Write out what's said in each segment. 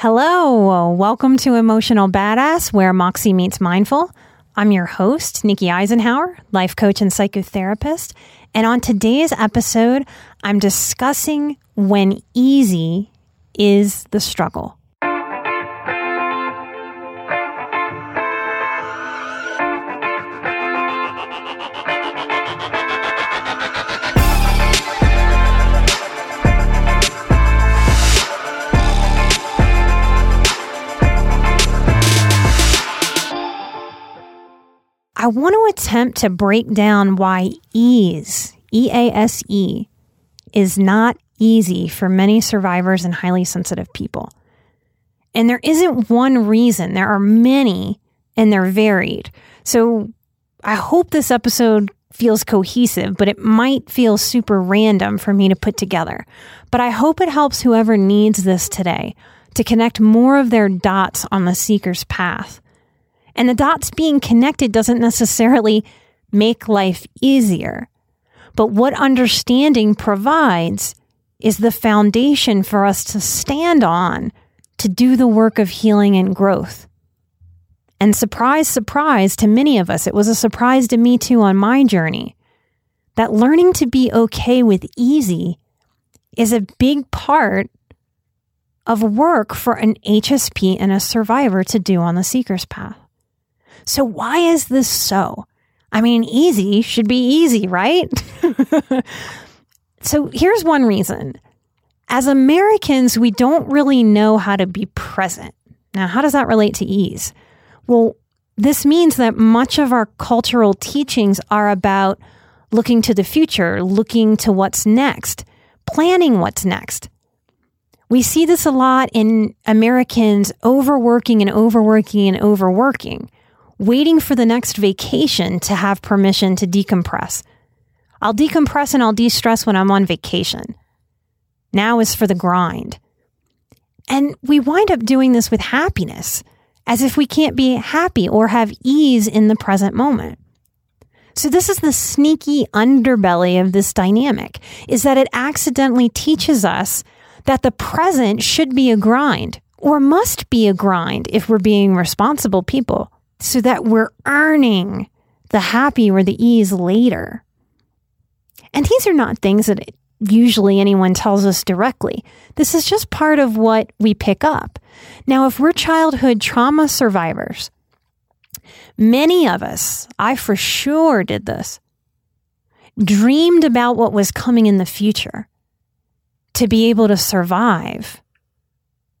Hello, welcome to Emotional Badass, where Moxie meets mindful. I'm your host, Nikki Eisenhauer, life coach and psychotherapist. And on today's episode, I'm discussing when easy is the struggle. Want to attempt to break down why ease, E A S E, is not easy for many survivors and highly sensitive people. And there isn't one reason, there are many and they're varied. So I hope this episode feels cohesive, but it might feel super random for me to put together. But I hope it helps whoever needs this today to connect more of their dots on the seeker's path and the dots being connected doesn't necessarily make life easier. But what understanding provides is the foundation for us to stand on to do the work of healing and growth. And surprise, surprise to many of us, it was a surprise to me too on my journey, that learning to be okay with easy is a big part of work for an HSP and a survivor to do on the seeker's path. So, why is this so? I mean, easy should be easy, right? so, here's one reason. As Americans, we don't really know how to be present. Now, how does that relate to ease? Well, this means that much of our cultural teachings are about looking to the future, looking to what's next, planning what's next. We see this a lot in Americans overworking and overworking and overworking waiting for the next vacation to have permission to decompress. I'll decompress and I'll de stress when I'm on vacation. Now is for the grind. And we wind up doing this with happiness, as if we can't be happy or have ease in the present moment. So this is the sneaky underbelly of this dynamic, is that it accidentally teaches us that the present should be a grind or must be a grind if we're being responsible people so that we're earning the happy or the ease later. And these are not things that usually anyone tells us directly. This is just part of what we pick up. Now, if we're childhood trauma survivors, many of us, I for sure did this, dreamed about what was coming in the future to be able to survive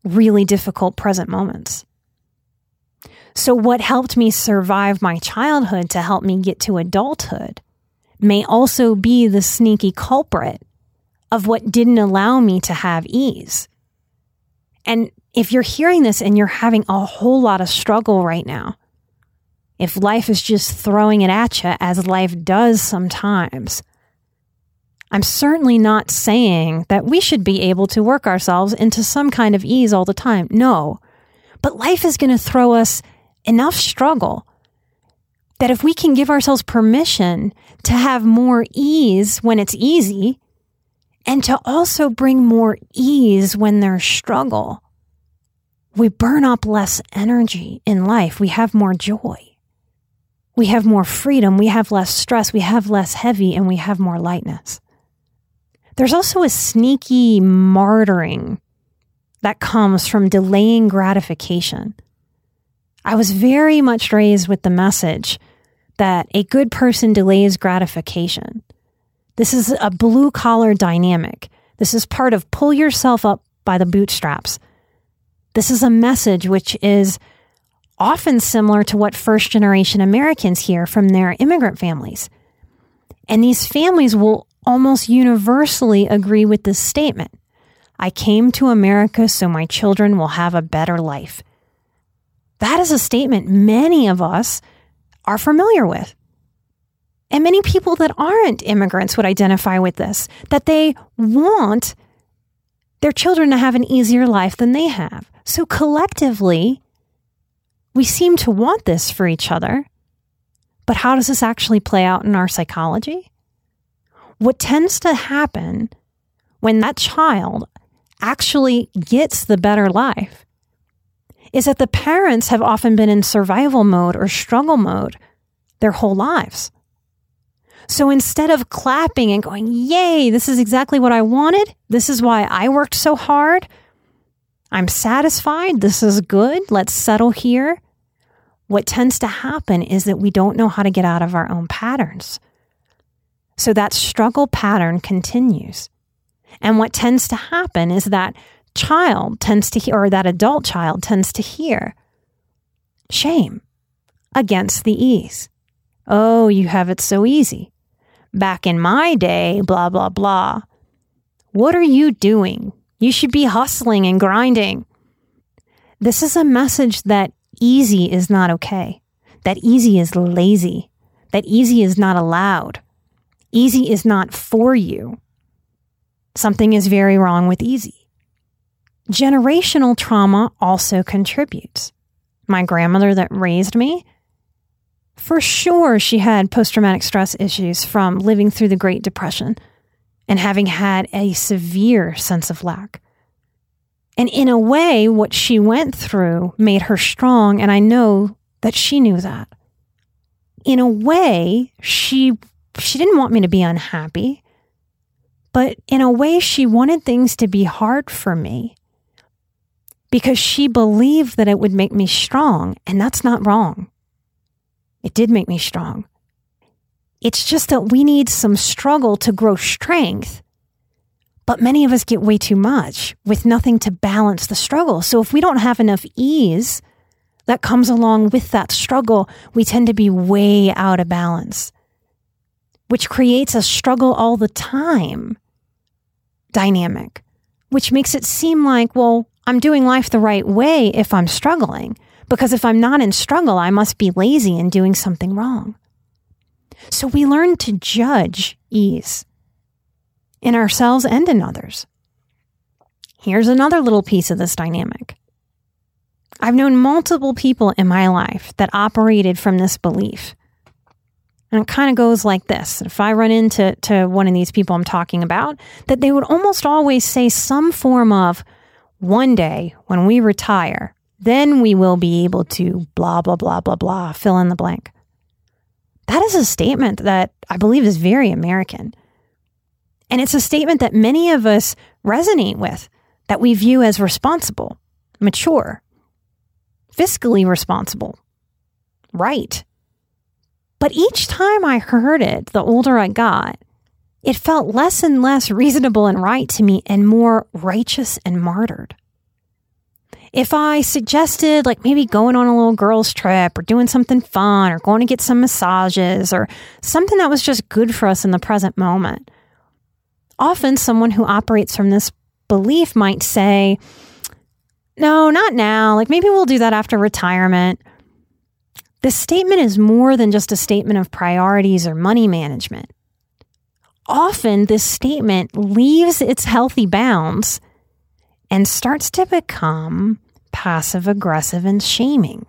really difficult present moments. So, what helped me survive my childhood to help me get to adulthood may also be the sneaky culprit of what didn't allow me to have ease. And if you're hearing this and you're having a whole lot of struggle right now, if life is just throwing it at you as life does sometimes, I'm certainly not saying that we should be able to work ourselves into some kind of ease all the time. No. But life is going to throw us enough struggle that if we can give ourselves permission to have more ease when it's easy and to also bring more ease when there's struggle, we burn up less energy in life. We have more joy. We have more freedom. We have less stress. We have less heavy and we have more lightness. There's also a sneaky martyring that comes from delaying gratification. I was very much raised with the message that a good person delays gratification. This is a blue collar dynamic. This is part of pull yourself up by the bootstraps. This is a message which is often similar to what first generation Americans hear from their immigrant families. And these families will almost universally agree with this statement. I came to America so my children will have a better life. That is a statement many of us are familiar with. And many people that aren't immigrants would identify with this that they want their children to have an easier life than they have. So collectively, we seem to want this for each other. But how does this actually play out in our psychology? What tends to happen when that child actually gets the better life is that the parents have often been in survival mode or struggle mode their whole lives. So instead of clapping and going, Yay, this is exactly what I wanted, this is why I worked so hard, I'm satisfied, this is good, let's settle here. What tends to happen is that we don't know how to get out of our own patterns. So that struggle pattern continues. And what tends to happen is that child tends to hear, or that adult child tends to hear shame against the ease. Oh, you have it so easy. Back in my day, blah, blah, blah. What are you doing? You should be hustling and grinding. This is a message that easy is not okay, that easy is lazy, that easy is not allowed, easy is not for you. Something is very wrong with easy. Generational trauma also contributes. My grandmother that raised me, for sure, she had post traumatic stress issues from living through the Great Depression and having had a severe sense of lack. And in a way, what she went through made her strong. And I know that she knew that. In a way, she, she didn't want me to be unhappy, but in a way, she wanted things to be hard for me because she believed that it would make me strong. And that's not wrong. It did make me strong. It's just that we need some struggle to grow strength. But many of us get way too much with nothing to balance the struggle. So if we don't have enough ease that comes along with that struggle, we tend to be way out of balance, which creates a struggle all the time dynamic, which makes it seem like, well, I'm doing life the right way if I'm struggling. Because if I'm not in struggle, I must be lazy and doing something wrong. So we learn to judge ease in ourselves and in others. Here's another little piece of this dynamic. I've known multiple people in my life that operated from this belief. And it kind of goes like this. If I run into to one of these people I'm talking about, that they would almost always say some form of, one day when we retire, then we will be able to blah, blah, blah, blah, blah, fill in the blank. That is a statement that I believe is very American. And it's a statement that many of us resonate with, that we view as responsible, mature, fiscally responsible, right. But each time I heard it, the older I got, it felt less and less reasonable and right to me and more righteous and martyred. If I suggested, like maybe going on a little girls' trip or doing something fun or going to get some massages or something that was just good for us in the present moment, often someone who operates from this belief might say, No, not now. Like maybe we'll do that after retirement. This statement is more than just a statement of priorities or money management often this statement leaves its healthy bounds and starts to become passive aggressive and shaming.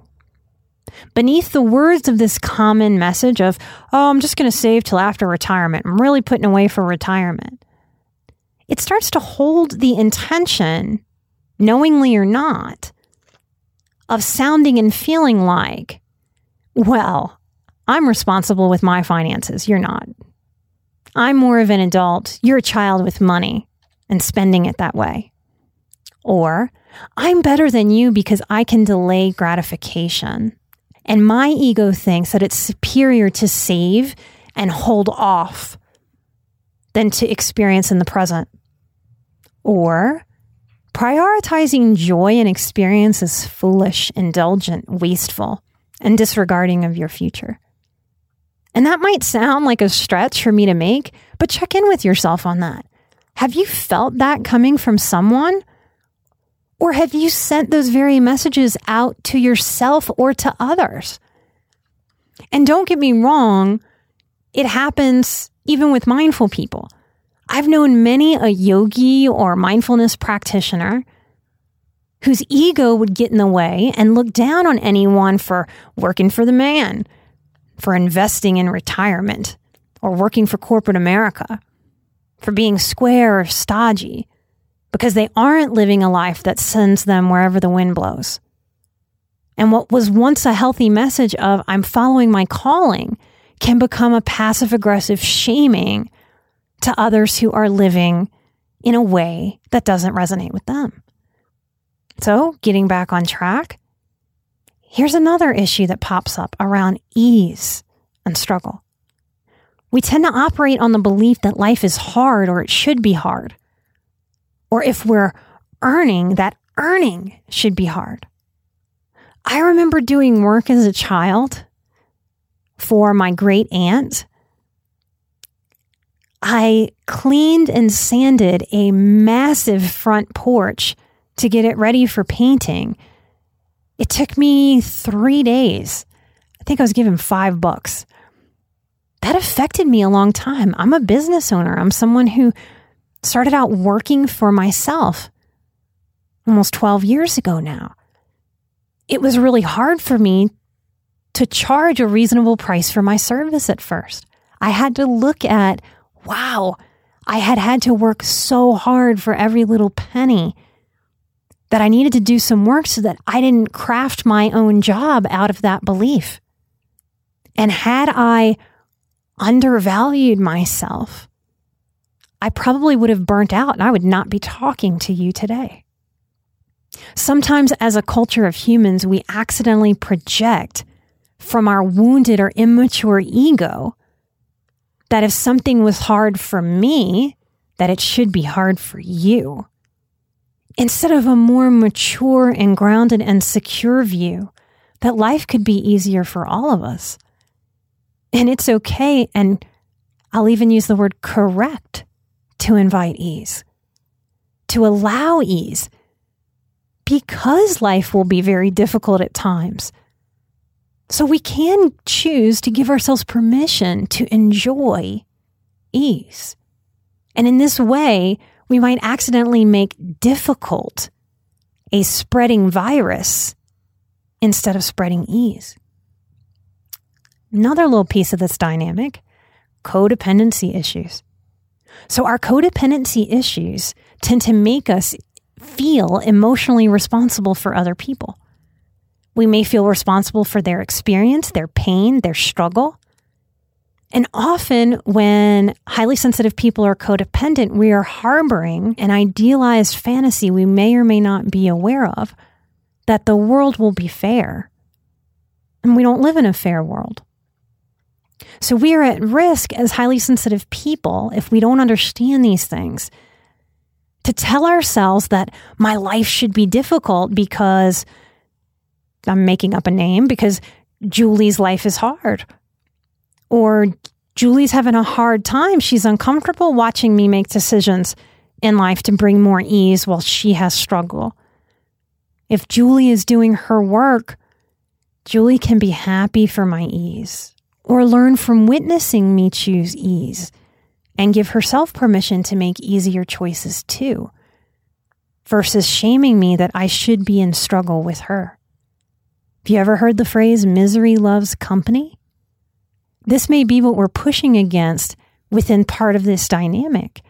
Beneath the words of this common message of, oh, I'm just going to save till after retirement, I'm really putting away for retirement, it starts to hold the intention, knowingly or not, of sounding and feeling like, well, I'm responsible with my finances, you're not. I'm more of an adult. You're a child with money and spending it that way. Or I'm better than you because I can delay gratification. And my ego thinks that it's superior to save and hold off than to experience in the present. Or prioritizing joy and experience is foolish, indulgent, wasteful, and disregarding of your future. And that might sound like a stretch for me to make, but check in with yourself on that. Have you felt that coming from someone? Or have you sent those very messages out to yourself or to others? And don't get me wrong, it happens even with mindful people. I've known many a yogi or mindfulness practitioner whose ego would get in the way and look down on anyone for working for the man, for investing in retirement, or working for corporate America, for being square or stodgy, because they aren't living a life that sends them wherever the wind blows. And what was once a healthy message of, I'm following my calling, can become a passive aggressive shaming to others who are living in a way that doesn't resonate with them. So, getting back on track, here's another issue that pops up around ease and struggle. We tend to operate on the belief that life is hard or it should be hard. Or if we're earning, that earning should be hard. I remember doing work as a child for my great aunt. I cleaned and sanded a massive front porch to get it ready for painting. It took me three days. I think I was given five bucks. That affected me a long time. I'm a business owner. I'm someone who started out working for myself almost 12 years ago now. It was really hard for me to charge a reasonable price for my service at first. I had to look at, wow, I had had to work so hard for every little penny that I needed to do some work so that I didn't craft my own job out of that belief. And had I undervalued myself, I probably would have burnt out and I would not be talking to you today. Sometimes, as a culture of humans, we accidentally project from our wounded or immature ego that if something was hard for me, that it should be hard for you instead of a more mature and grounded and secure view that life could be easier for all of us. And it's okay, and I'll even use the word correct to invite ease, to allow ease, because life will be very difficult at times. So we can choose to give ourselves permission to enjoy ease. And in this way, we might accidentally make difficult a spreading virus instead of spreading ease. Another little piece of this dynamic codependency issues. So, our codependency issues tend to make us feel emotionally responsible for other people. We may feel responsible for their experience, their pain, their struggle. And often, when highly sensitive people are codependent, we are harboring an idealized fantasy we may or may not be aware of that the world will be fair. And we don't live in a fair world. So we are at risk as highly sensitive people if we don't understand these things to tell ourselves that my life should be difficult because I'm making up a name because Julie's life is hard or Julie's having a hard time. She's uncomfortable watching me make decisions in life to bring more ease while she has struggle. If Julie is doing her work, Julie can be happy for my ease or learn from witnessing me choose ease and give herself permission to make easier choices too, versus shaming me that I should be in struggle with her. Have you ever heard the phrase misery loves company? This may be what we're pushing against within part of this dynamic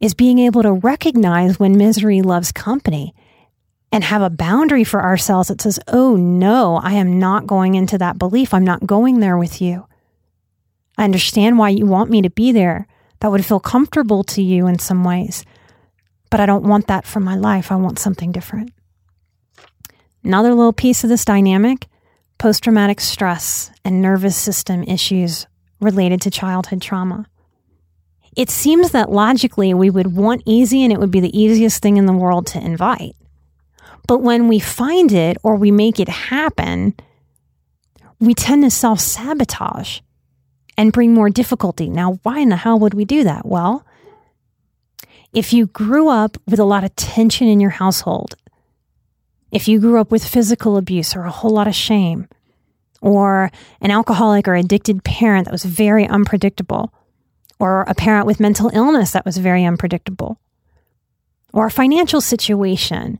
is being able to recognize when misery loves company and have a boundary for ourselves that says, Oh no, I am not going into that belief. I'm not going there with you. I understand why you want me to be there. That would feel comfortable to you in some ways, but I don't want that for my life. I want something different. Another little piece of this dynamic post traumatic stress and nervous system issues related to childhood trauma. It seems that logically we would want easy and it would be the easiest thing in the world to invite. But when we find it or we make it happen, we tend to self sabotage and bring more difficulty. Now, why in the hell would we do that? Well, If you grew up with a lot of tension in your household, if you grew up with physical abuse or a whole lot of shame, or an alcoholic or addicted parent that was very unpredictable, or a parent with mental illness that was very unpredictable, or a financial situation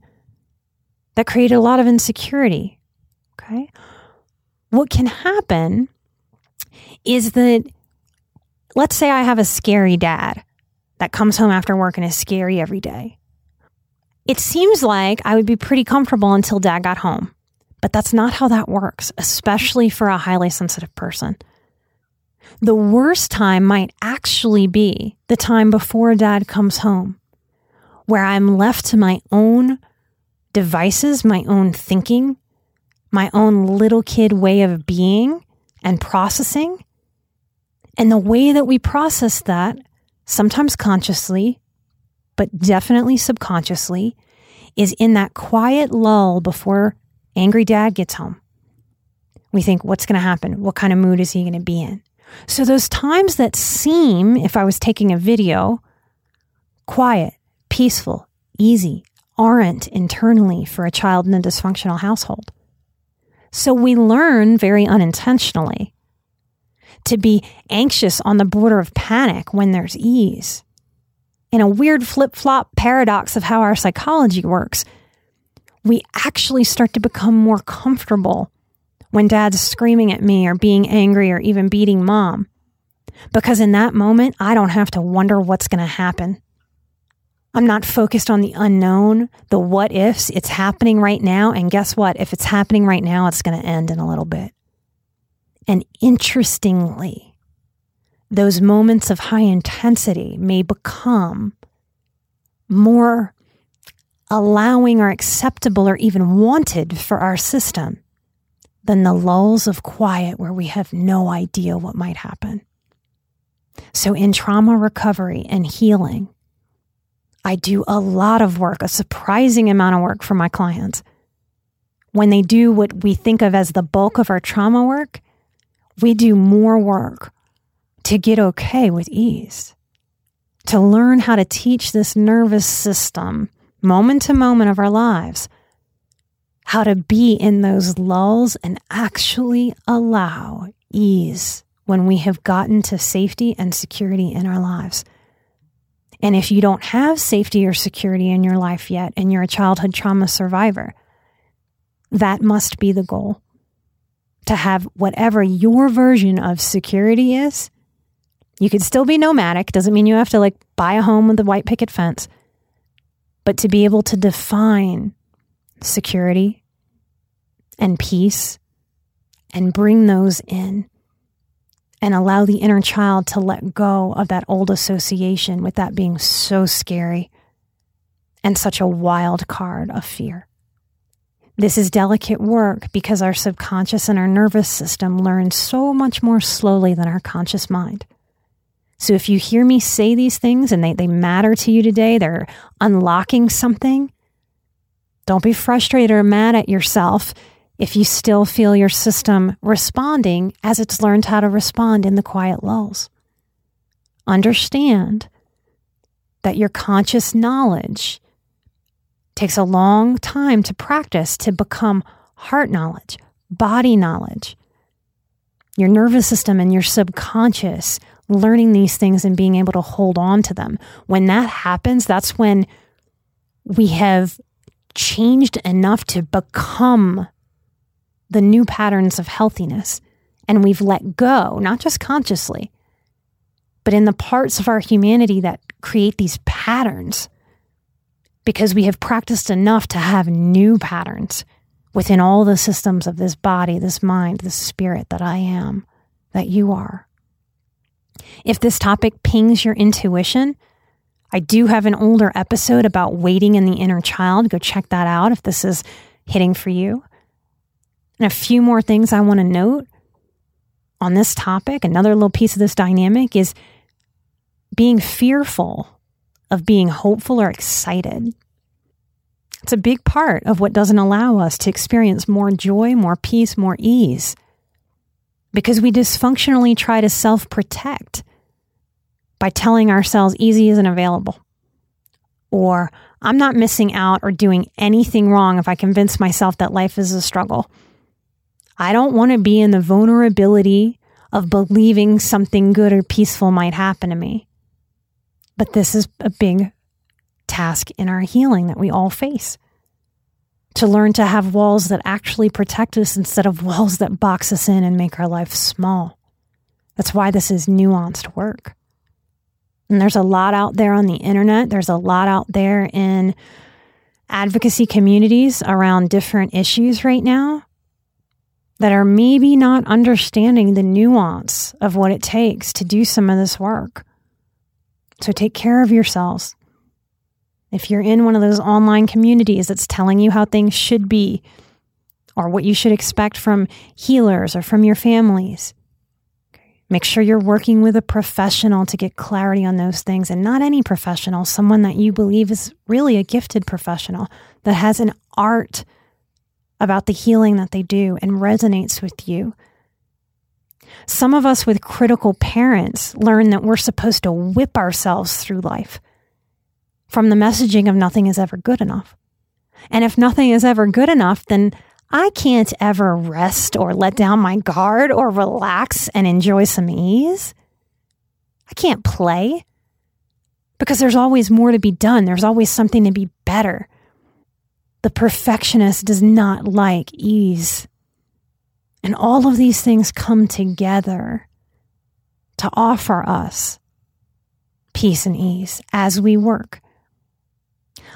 that created a lot of insecurity. Okay. What can happen is that, let's say I have a scary dad that comes home after work and is scary every day. It seems like I would be pretty comfortable until dad got home, but that's not how that works, especially for a highly sensitive person. The worst time might actually be the time before dad comes home, where I'm left to my own devices, my own thinking, my own little kid way of being and processing. And the way that we process that, sometimes consciously, but definitely subconsciously, is in that quiet lull before angry dad gets home. We think, what's going to happen? What kind of mood is he going to be in? So, those times that seem, if I was taking a video, quiet, peaceful, easy, aren't internally for a child in a dysfunctional household. So we learn very unintentionally to be anxious on the border of panic when there's ease. In a weird flip flop paradox of how our psychology works, we actually start to become more comfortable when dad's screaming at me or being angry or even beating mom. Because in that moment, I don't have to wonder what's going to happen. I'm not focused on the unknown, the what ifs. It's happening right now. And guess what? If it's happening right now, it's going to end in a little bit. And interestingly, those moments of high intensity may become more allowing or acceptable or even wanted for our system than the lulls of quiet where we have no idea what might happen. So, in trauma recovery and healing, I do a lot of work, a surprising amount of work for my clients. When they do what we think of as the bulk of our trauma work, we do more work to get okay with ease, to learn how to teach this nervous system, moment to moment of our lives, how to be in those lulls and actually allow ease when we have gotten to safety and security in our lives. And if you don't have safety or security in your life yet and you're a childhood trauma survivor, that must be the goal to have whatever your version of security is. You could still be nomadic, doesn't mean you have to like buy a home with a white picket fence, but to be able to define security and peace and bring those in and allow the inner child to let go of that old association with that being so scary and such a wild card of fear. This is delicate work because our subconscious and our nervous system learn so much more slowly than our conscious mind. So if you hear me say these things and they, they matter to you today, they're unlocking something, don't be frustrated or mad at yourself if you still feel your system responding as it's learned how to respond in the quiet lulls. Understand that your conscious knowledge takes a long time to practice to become heart knowledge, body knowledge. Your nervous system and your subconscious learning these things and being able to hold on to them. When that happens, that's when we have changed enough to become the new patterns of healthiness and we've let go, not just consciously, but in the parts of our humanity that create these patterns because we have practiced enough to have new patterns within all the systems of this body, this mind, this spirit that I am, that you are. If this topic pings your intuition, I do have an older episode about waiting in the inner child. Go check that out if this is hitting for you. And a few more things I want to note on this topic, another little piece of this dynamic is being fearful of being hopeful or excited. It's a big part of what doesn't allow us to experience more joy, more peace, more ease. Because we dysfunctionally try to self protect by telling ourselves easy isn't available. or I'm not missing out or doing anything wrong if I convince myself that life is a struggle. I don't want to be in the vulnerability of believing something good or peaceful might happen to me. But this is a big task in our healing that we all face. To learn to have walls that actually protect us instead of walls that box us in and make our life small. That's why this is nuanced work. And there's a lot out there on the internet, there's a lot out there in advocacy communities around different issues right now that are maybe not understanding the nuance of what it takes to do some of this work. So take care of yourselves. If you're in one of those online communities that's telling you how things should be or what you should expect from healers or from your families, make sure you're working with a professional to get clarity on those things and not any professional, someone that you believe is really a gifted professional that has an art about the healing that they do and resonates with you. Some of us with critical parents learn that we're supposed to whip ourselves through life from the messaging of nothing is ever good enough. And if nothing is ever good enough, then I can't ever rest or let down my guard or relax and enjoy some ease. I can't play because there's always more to be done. There's always something to be better. The perfectionist does not like ease. And all of these things come together to offer us peace and ease as we work.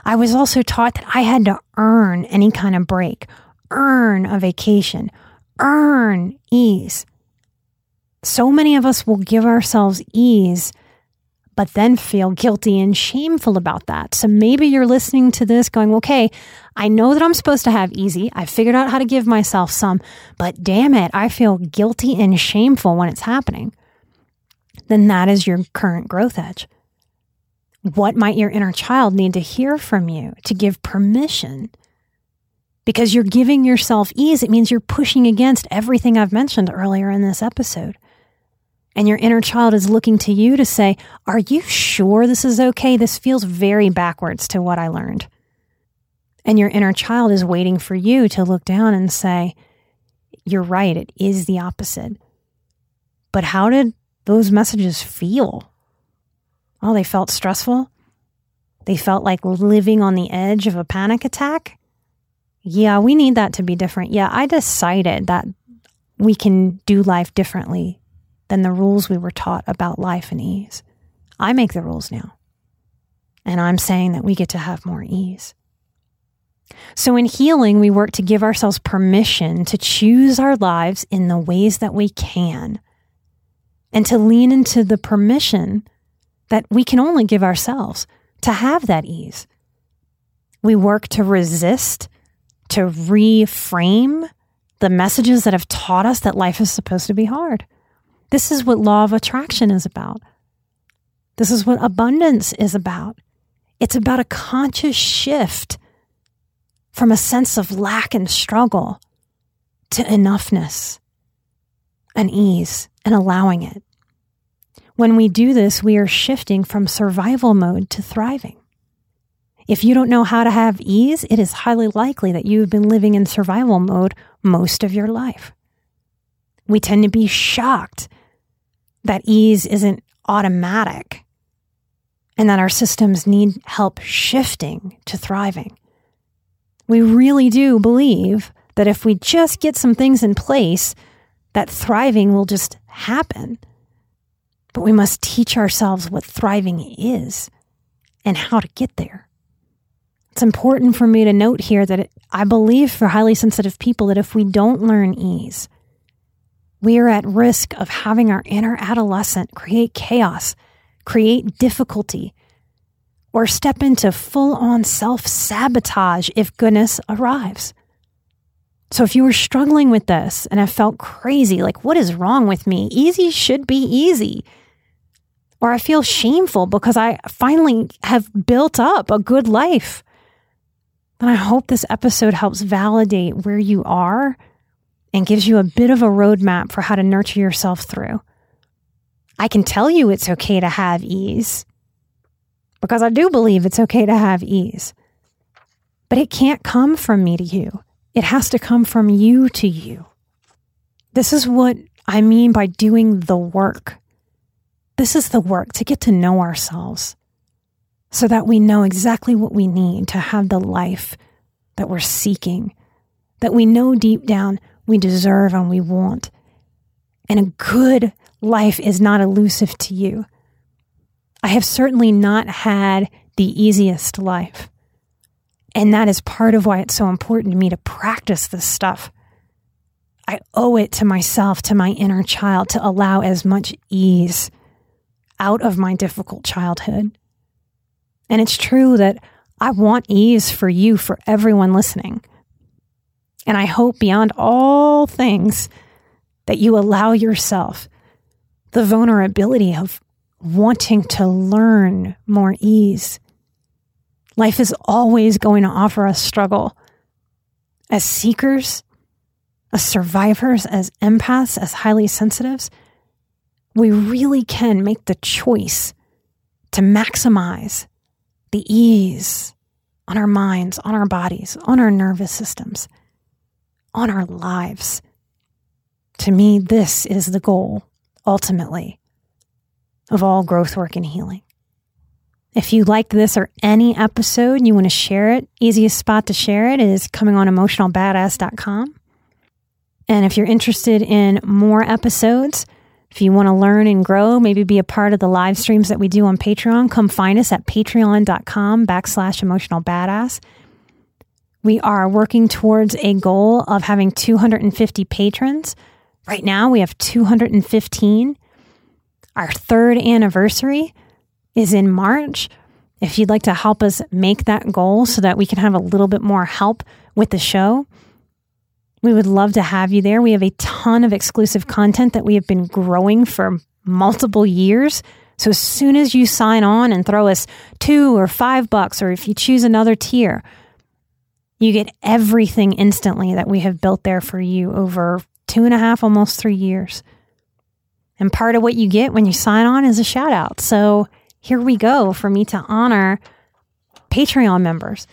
I was also taught that I had to earn any kind of break, earn a vacation, earn ease. So many of us will give ourselves ease but then feel guilty and shameful about that. So maybe you're listening to this going, okay, I know that I'm supposed to have easy. I figured out how to give myself some, but damn it, I feel guilty and shameful when it's happening. Then that is your current growth edge. What might your inner child need to hear from you to give permission? Because you're giving yourself ease, it means you're pushing against everything I've mentioned earlier in this episode and your inner child is looking to you to say, Are you sure this is okay? This feels very backwards to what I learned. And your inner child is waiting for you to look down and say, You're right, it is the opposite. But how did those messages feel? Oh, they felt stressful. They felt like living on the edge of a panic attack. Yeah, we need that to be different. Yeah, I decided that we can do life differently than the rules we were taught about life and ease. I make the rules now. And I'm saying that we get to have more ease. So, in healing, we work to give ourselves permission to choose our lives in the ways that we can and to lean into the permission that we can only give ourselves to have that ease. We work to resist, to reframe the messages that have taught us that life is supposed to be hard. This is what law of attraction is about. This is what abundance is about. It's about a conscious shift from a sense of lack and struggle to enoughness and ease and allowing it. When we do this, we are shifting from survival mode to thriving. If you don't know how to have ease, it is highly likely that you've been living in survival mode most of your life. We tend to be shocked that ease isn't automatic and that our systems need help shifting to thriving. We really do believe that if we just get some things in place, that thriving will just happen. But we must teach ourselves what thriving is and how to get there. It's important for me to note here that I believe for highly sensitive people that if we don't learn ease, we are at risk of having our inner adolescent create chaos, create difficulty, or step into full on self sabotage if goodness arrives. So, if you were struggling with this and have felt crazy, like, what is wrong with me? Easy should be easy. Or I feel shameful because I finally have built up a good life. Then I hope this episode helps validate where you are and gives you a bit of a roadmap for how to nurture yourself through. I can tell you it's okay to have ease, because I do believe it's okay to have ease. But it can't come from me to you, it has to come from you to you. This is what I mean by doing the work. This is the work to get to know ourselves so that we know exactly what we need to have the life that we're seeking, that we know deep down we deserve and we want. And a good life is not elusive to you. I have certainly not had the easiest life. And that is part of why it's so important to me to practice this stuff. I owe it to myself, to my inner child, to allow as much ease out of my difficult childhood. And it's true that I want ease for you, for everyone listening. And I hope beyond all things that you allow yourself the vulnerability of wanting to learn more ease. Life is always going to offer us struggle. As seekers, as survivors, as empaths, as highly sensitives, we really can make the choice to maximize the ease on our minds, on our bodies, on our nervous systems, on our lives. To me, this is the goal, ultimately, of all growth work and healing. If you like this or any episode and you want to share it, easiest spot to share it is coming on emotionalbadass.com. And if you're interested in more episodes, if you want to learn and grow, maybe be a part of the live streams that we do on Patreon, come find us at patreon.com backslash emotional badass. We are working towards a goal of having 250 patrons. Right now, we have 215. Our third anniversary is in March. If you'd like to help us make that goal so that we can have a little bit more help with the show, we would love to have you there. We have a ton of exclusive content that we have been growing for multiple years. So as soon as you sign on and throw us two or five bucks, or if you choose another tier, you get everything instantly that we have built there for you over two and a half, almost three years. And part of what you get when you sign on is a shout out. So here we go for me to honor Patreon members.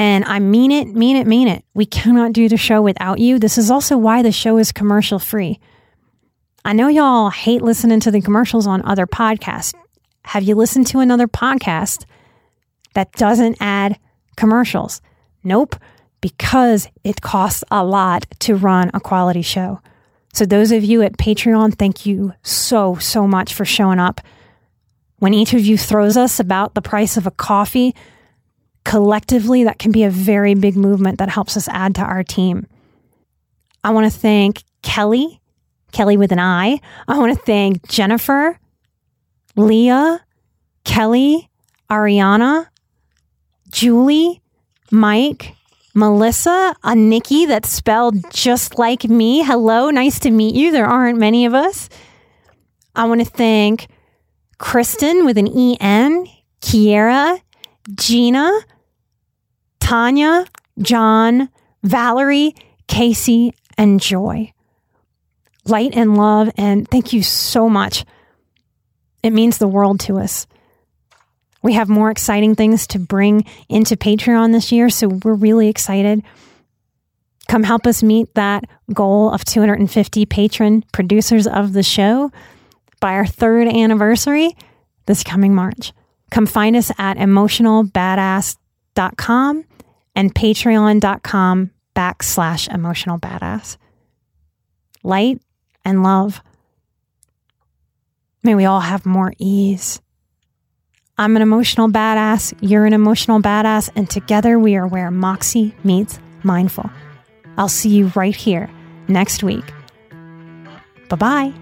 And I mean it, mean it, mean it. We cannot do the show without you. This is also why the show is commercial free. I know y'all hate listening to the commercials on other podcasts. Have you listened to another podcast that doesn't add commercials? Nope, because it costs a lot to run a quality show. So, those of you at Patreon, thank you so, so much for showing up. When each of you throws us about the price of a coffee, collectively, that can be a very big movement that helps us add to our team. I want to thank Kelly, Kelly with an I. I want to thank Jennifer, Leah, Kelly, Ariana, Julie, Mike, Melissa, a Nikki that's spelled just like me. Hello, nice to meet you. There aren't many of us. I want to thank Kristen with an EN, Kiera, Gina, Tanya, John, Valerie, Casey, and Joy. Light and love, and thank you so much. It means the world to us. We have more exciting things to bring into Patreon this year, so we're really excited. Come help us meet that goal of 250 patron producers of the show by our third anniversary this coming March. Come find us at emotionalbadass.com and patreon.com backslash emotional badass. Light and love. May we all have more ease. I'm an emotional badass. You're an emotional badass. And together we are where Moxie meets mindful. I'll see you right here next week. Bye bye.